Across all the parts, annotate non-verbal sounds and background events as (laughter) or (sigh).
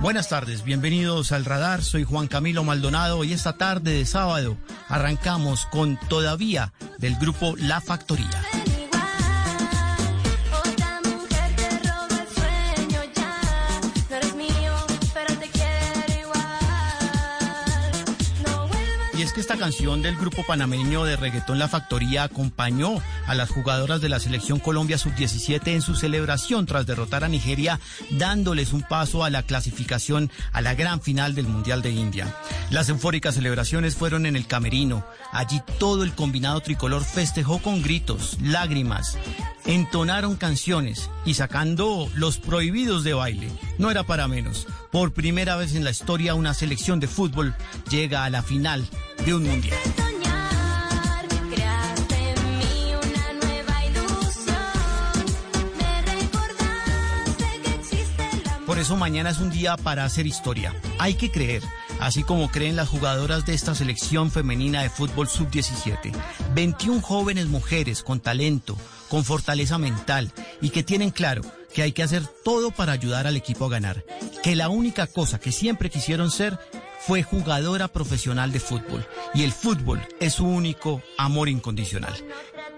Buenas tardes, bienvenidos al radar. Soy Juan Camilo Maldonado y esta tarde de sábado arrancamos con Todavía del grupo La Factoría. Y es que esta canción del grupo panameño de reggaetón La Factoría acompañó a las jugadoras de la selección Colombia Sub-17 en su celebración tras derrotar a Nigeria, dándoles un paso a la clasificación a la gran final del Mundial de India. Las eufóricas celebraciones fueron en el Camerino. Allí todo el combinado tricolor festejó con gritos, lágrimas, entonaron canciones y sacando los prohibidos de baile. No era para menos. Por primera vez en la historia una selección de fútbol llega a la final de un mundial. Por eso mañana es un día para hacer historia. Hay que creer, así como creen las jugadoras de esta selección femenina de fútbol sub-17. 21 jóvenes mujeres con talento, con fortaleza mental y que tienen claro que hay que hacer todo para ayudar al equipo a ganar. Que la única cosa que siempre quisieron ser fue jugadora profesional de fútbol y el fútbol es su único amor incondicional.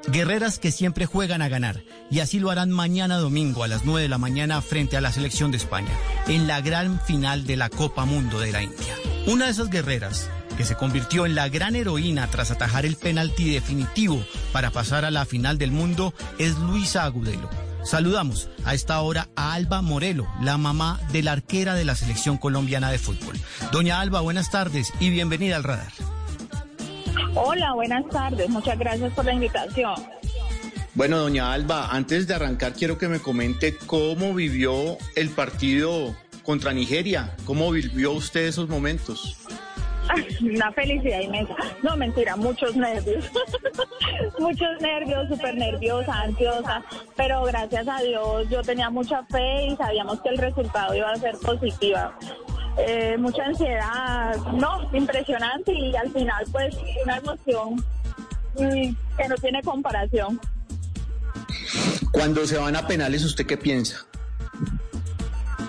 Guerreras que siempre juegan a ganar y así lo harán mañana domingo a las 9 de la mañana frente a la selección de España en la gran final de la Copa Mundo de la India. Una de esas guerreras que se convirtió en la gran heroína tras atajar el penalti definitivo para pasar a la final del mundo es Luisa Agudelo. Saludamos a esta hora a Alba Morelo, la mamá de la arquera de la selección colombiana de fútbol. Doña Alba, buenas tardes y bienvenida al radar. Hola, buenas tardes. Muchas gracias por la invitación. Bueno, doña Alba, antes de arrancar quiero que me comente cómo vivió el partido contra Nigeria. ¿Cómo vivió usted esos momentos? Una felicidad inmensa. No, mentira, muchos nervios. (laughs) muchos nervios, súper nerviosa, ansiosa. Pero gracias a Dios yo tenía mucha fe y sabíamos que el resultado iba a ser positiva. Eh, mucha ansiedad, no, impresionante y al final pues una emoción mm, que no tiene comparación. Cuando se van a penales, ¿usted qué piensa?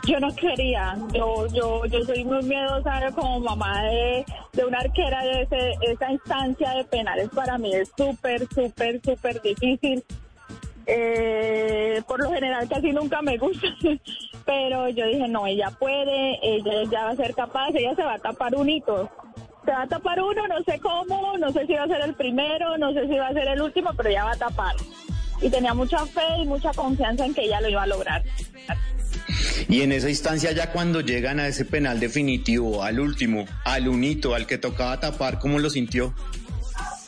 Yo no quería, yo, yo, yo soy muy miedosa como mamá de, de una arquera de ese, esa instancia de penales para mí es súper, súper, súper difícil. Eh, por lo general casi nunca me gusta, (laughs) pero yo dije, no, ella puede, ella ya va a ser capaz, ella se va a tapar un hito. Se va a tapar uno, no sé cómo, no sé si va a ser el primero, no sé si va a ser el último, pero ella va a tapar. Y tenía mucha fe y mucha confianza en que ella lo iba a lograr. Y en esa instancia ya cuando llegan a ese penal definitivo, al último, al unito, al que tocaba tapar, ¿cómo lo sintió?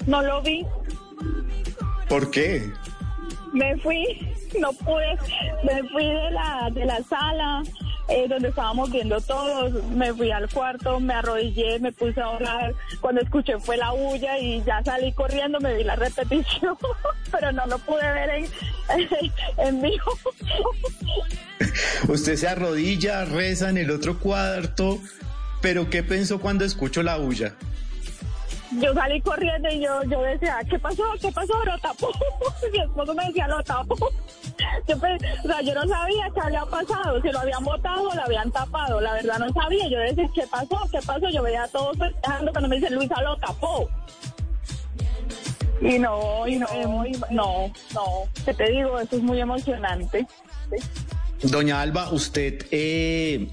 No lo vi. ¿Por qué? Me fui, no pude, me fui de la, de la sala eh, donde estábamos viendo todos, me fui al cuarto, me arrodillé, me puse a orar, cuando escuché fue la bulla y ya salí corriendo, me vi la repetición, (laughs) pero no lo pude ver en, (laughs) en vivo. Usted se arrodilla, reza en el otro cuarto, pero ¿qué pensó cuando escuchó la bulla? Yo salí corriendo y yo, yo decía, ¿qué pasó? ¿Qué pasó? Lo tapó. (laughs) Mi esposo me decía, lo tapó. (laughs) Yo, o sea, yo no sabía qué había pasado, si lo habían botado o lo habían tapado. La verdad no sabía. Yo decía, ¿qué pasó? ¿Qué pasó? Yo veía a todos festejando cuando me dicen, Luisa lo tapó. Y no, y no, no, no. ¿Qué te digo? Eso es muy emocionante. Doña Alba, usted eh,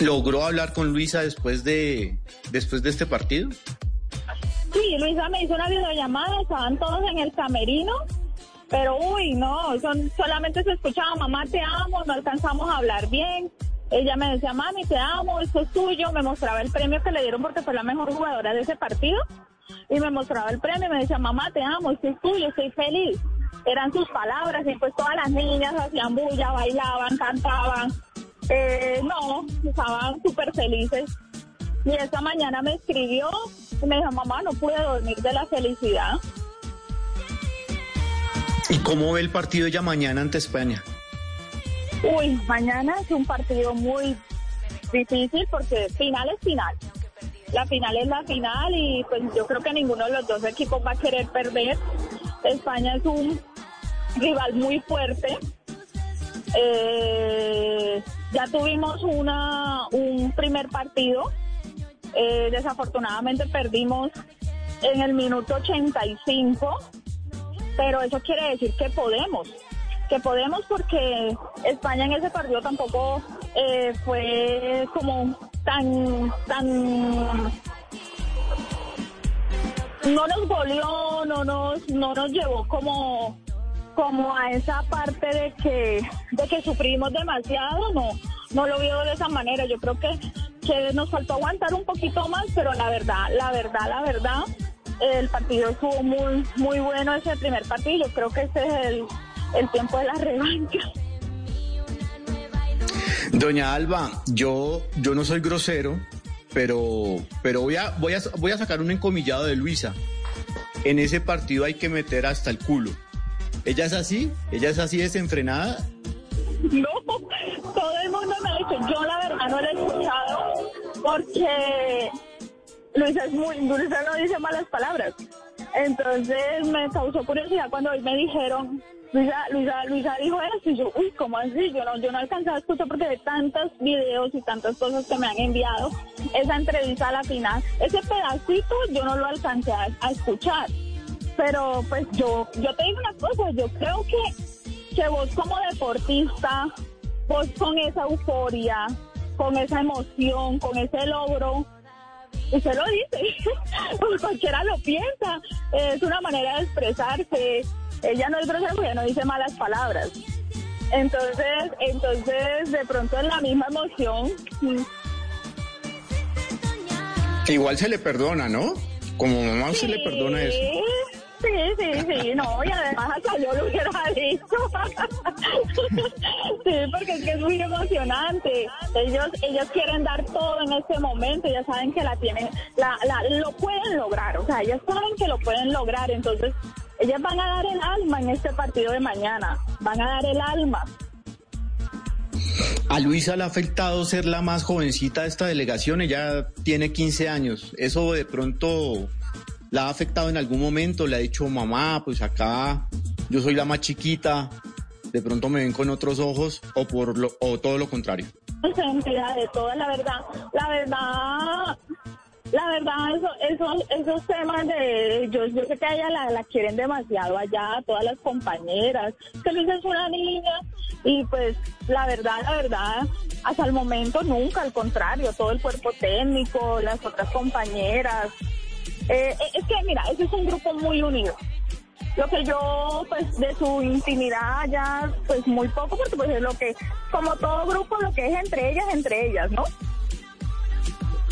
logró hablar con Luisa después de, después de este partido. Sí, Luisa me hizo una videollamada, estaban todos en el camerino, pero uy, no, son, solamente se escuchaba, mamá te amo, no alcanzamos a hablar bien. Ella me decía, mami, te amo, esto es tuyo. Me mostraba el premio que le dieron porque fue la mejor jugadora de ese partido. Y me mostraba el premio y me decía, mamá, te amo, esto es tuyo, estoy feliz eran sus palabras y pues todas las niñas hacían bulla, bailaban, cantaban. Eh, no, estaban súper felices. Y esta mañana me escribió y me dijo, mamá, no pude dormir de la felicidad. ¿Y cómo ve el partido ya mañana ante España? Uy, mañana es un partido muy difícil porque final es final. La final es la final y pues yo creo que ninguno de los dos equipos va a querer perder. España es un rival muy fuerte. Eh, Ya tuvimos una, un primer partido. Eh, desafortunadamente perdimos en el minuto 85, pero eso quiere decir que podemos, que podemos porque España en ese partido tampoco eh, fue como tan, tan no nos goleó, no nos, no nos llevó como, como a esa parte de que, de que sufrimos demasiado, no, no lo veo de esa manera. Yo creo que, que nos faltó aguantar un poquito más, pero la verdad, la verdad, la verdad, el partido estuvo muy, muy bueno ese primer partido. Yo creo que ese es el, el tiempo de la revancha. Doña Alba, yo, yo no soy grosero, pero, pero voy, a, voy, a, voy a sacar un encomillado de Luisa. En ese partido hay que meter hasta el culo. ¿Ella es así? ¿Ella es así desenfrenada? (laughs) No, todo el mundo me ha dicho, yo la verdad no lo he escuchado porque Luisa es muy, Luisa no dice malas palabras. Entonces me causó curiosidad cuando hoy me dijeron Luisa, Luisa, Luisa dijo eso y yo, uy, ¿cómo así? Yo no, yo no alcanzaba a escuchar porque de tantos videos y tantas cosas que me han enviado, esa entrevista a la final, ese pedacito yo no lo alcancé a, escuchar. Pero pues yo, yo te digo una cosa, yo creo que, que vos como deportista, vos con esa euforia, con esa emoción, con ese logro, usted lo dice, (laughs) cualquiera lo piensa, es una manera de expresarse, ella no es grosera porque no dice malas palabras. Entonces, entonces de pronto en la misma emoción. Igual se le perdona, ¿no? Como mamá se le perdona eso. Sí, sí, sí, no, y además hasta yo lo hubiera dicho. (laughs) sí, porque es que es muy emocionante. Ellos, ellos quieren dar todo en este momento, ya saben que la tienen, la, la, lo pueden lograr, o sea, ellos saben que lo pueden lograr, entonces ellas van a dar el alma en este partido de mañana, van a dar el alma. A Luisa le ha afectado ser la más jovencita de esta delegación, ella tiene 15 años. ¿Eso de pronto la ha afectado en algún momento? ¿Le ha dicho mamá, pues acá yo soy la más chiquita, de pronto me ven con otros ojos o por lo, o todo lo contrario? de toda la verdad. La verdad, la verdad, eso, eso, esos temas de, yo, yo sé que a ella la, quieren demasiado allá, todas las compañeras, que Luisa es una niña y pues la verdad, la verdad, hasta el momento nunca, al contrario, todo el cuerpo técnico, las otras compañeras. Eh, eh, es que mira, ese es un grupo muy unido. Lo que yo, pues, de su intimidad ya, pues, muy poco, porque pues es lo que, como todo grupo, lo que es entre ellas, entre ellas, ¿no?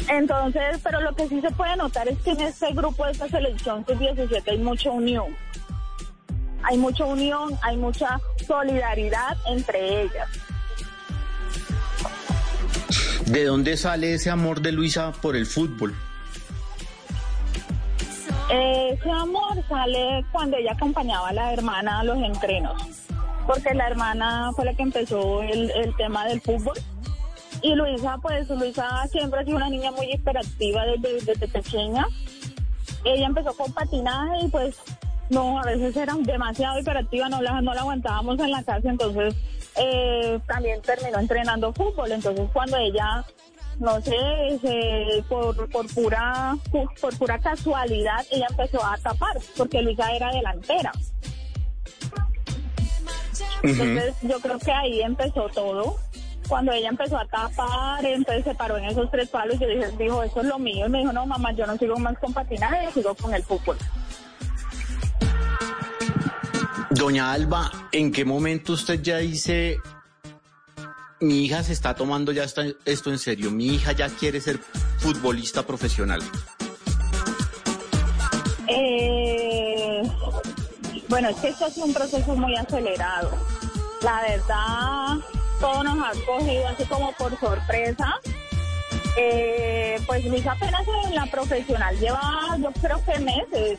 Entonces, pero lo que sí se puede notar es que en este grupo de esta selección sub-17 hay mucha unión. Hay mucha unión, hay mucha solidaridad entre ellas. ¿De dónde sale ese amor de Luisa por el fútbol? Ese amor sale cuando ella acompañaba a la hermana a los entrenos, porque la hermana fue la que empezó el, el tema del fútbol y Luisa, pues Luisa siempre ha sido una niña muy hiperactiva desde, pequeña. Ella empezó con patinaje y pues no, a veces era demasiado hiperactiva, no la, no la aguantábamos en la casa, entonces eh, también terminó entrenando fútbol. Entonces cuando ella, no sé, por, por, pura, por pura casualidad, ella empezó a tapar, porque Luisa era delantera. Entonces yo creo que ahí empezó todo cuando ella empezó a tapar, entonces se paró en esos tres palos y yo dije, dijo, eso es lo mío. Y me dijo, no, mamá, yo no sigo más con patinaje, yo sigo con el fútbol. Doña Alba, ¿en qué momento usted ya dice, mi hija se está tomando ya esto en serio, mi hija ya quiere ser futbolista profesional? Eh, bueno, es que esto es un proceso muy acelerado. La verdad, todo nos ha cogido así como por sorpresa. Eh, pues Luisa apenas en la profesional lleva yo creo que meses,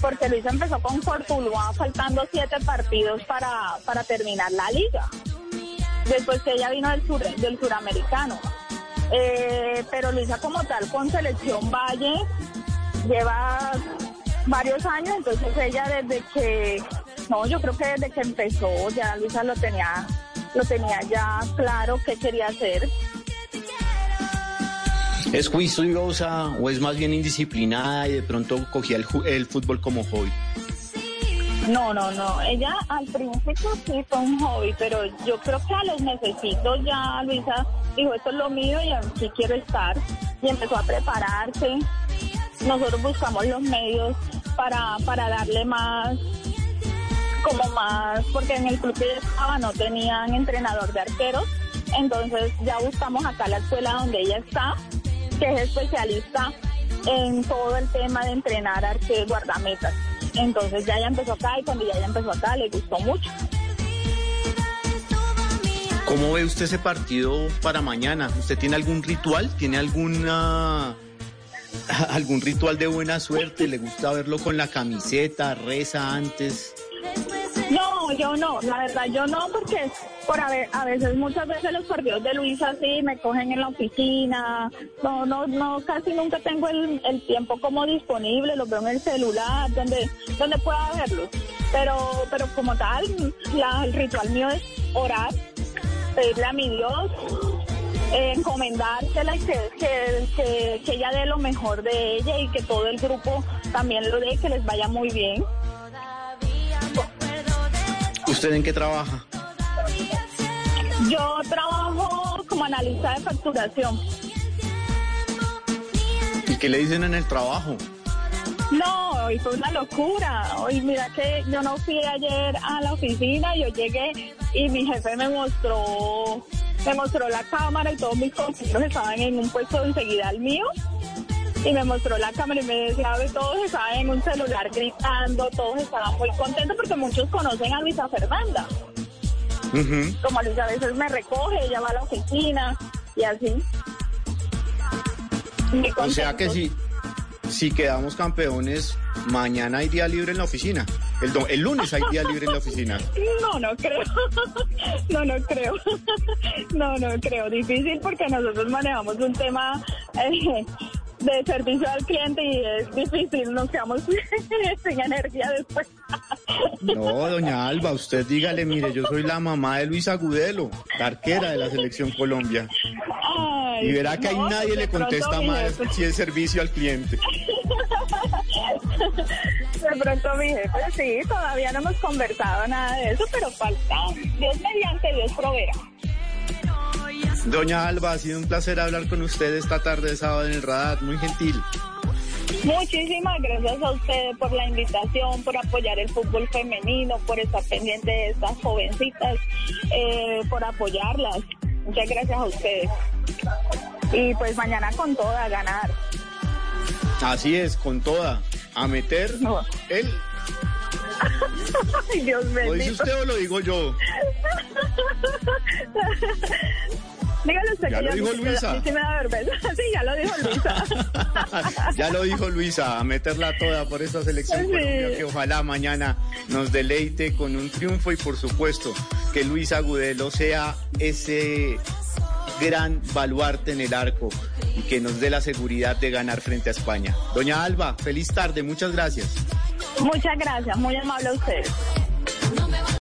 porque Luisa empezó con Cortuluá faltando siete partidos para, para terminar la liga. Después que ella vino del, sur, del suramericano. Eh, pero Luisa como tal con Selección Valle lleva varios años, entonces ella desde que, no, yo creo que desde que empezó ya Luisa lo tenía lo tenía ya claro qué quería hacer. ¿Es juiciosa o es más bien indisciplinada y de pronto cogía el, el fútbol como hobby? No, no, no. Ella al principio sí fue un hobby, pero yo creo que a los necesitos ya Luisa dijo, esto es lo mío y aquí quiero estar. Y empezó a prepararse. Nosotros buscamos los medios para, para darle más, como más, porque en el club que estaba no tenían entrenador de arqueros. Entonces ya buscamos acá la escuela donde ella está, que es especialista en todo el tema de entrenar arqueros guardametas. Entonces ya ella empezó acá y cuando ya ella empezó acá le gustó mucho. ¿Cómo ve usted ese partido para mañana? ¿Usted tiene algún ritual? ¿Tiene alguna (laughs) algún ritual de buena suerte? ¿Le gusta verlo con la camiseta? ¿Reza antes? No, yo no, la verdad yo no, porque por a, a veces, muchas veces los partidos de Luisa sí me cogen en la oficina, no, no, no, casi nunca tengo el, tiempo como disponible, los veo en el celular, donde, donde pueda verlos. Pero, pero como tal, el ritual mío es orar, pedirle a mi Dios, eh, encomendársela y que, que, que ella dé lo mejor de ella y que todo el grupo también lo dé, que les vaya muy bien. ¿Usted en qué trabaja? Yo trabajo como analista de facturación. ¿Y qué le dicen en el trabajo? No, hoy fue una locura. Hoy mira que yo no fui ayer a la oficina, yo llegué y mi jefe me mostró, me mostró la cámara y todos mis compañeros estaban en un puesto enseguida al mío y me mostró la cámara y me decía, todos estaban en un celular gritando, todos estaban muy contentos porque muchos conocen a Luisa Fernanda. Como Luisa a veces me recoge, ella va a la oficina y así. O sea que si, si quedamos campeones, mañana hay día libre en la oficina. El, el lunes hay día libre en la oficina. (laughs) No, no creo. (laughs) No, no creo. (laughs) No, no creo. Difícil porque nosotros manejamos un tema eh, de servicio al cliente y es difícil, nos quedamos sin energía después. No, doña Alba, usted dígale, mire, yo soy la mamá de Luis Agudelo, arquera de la Selección Colombia. y verá que ahí nadie le contesta más si es servicio al cliente. De pronto mi jefe, sí, todavía no hemos conversado nada de eso, pero falta. Dios mediante, Dios proveerá. Doña Alba, ha sido un placer hablar con usted esta tarde de sábado en el radar, muy gentil. Muchísimas gracias a ustedes por la invitación, por apoyar el fútbol femenino, por estar pendiente de estas jovencitas, eh, por apoyarlas. Muchas gracias a ustedes. Y pues mañana con toda, a ganar. Así es, con toda. A meter el (laughs) Ay, Dios mío. ¿Lo dice usted o lo digo yo? (laughs) Usted ya que lo dijo Luisa. Sí, me da vergüenza. (laughs) Sí, ya lo dijo Luisa. (laughs) ya lo dijo Luisa, a meterla toda por esta selección Sí. Colombia que ojalá mañana nos deleite con un triunfo y por supuesto que Luisa Agudelo sea ese gran baluarte en el arco y que nos dé la seguridad de ganar frente a España. Doña Alba, feliz tarde, muchas gracias. Muchas gracias, muy amable a ustedes.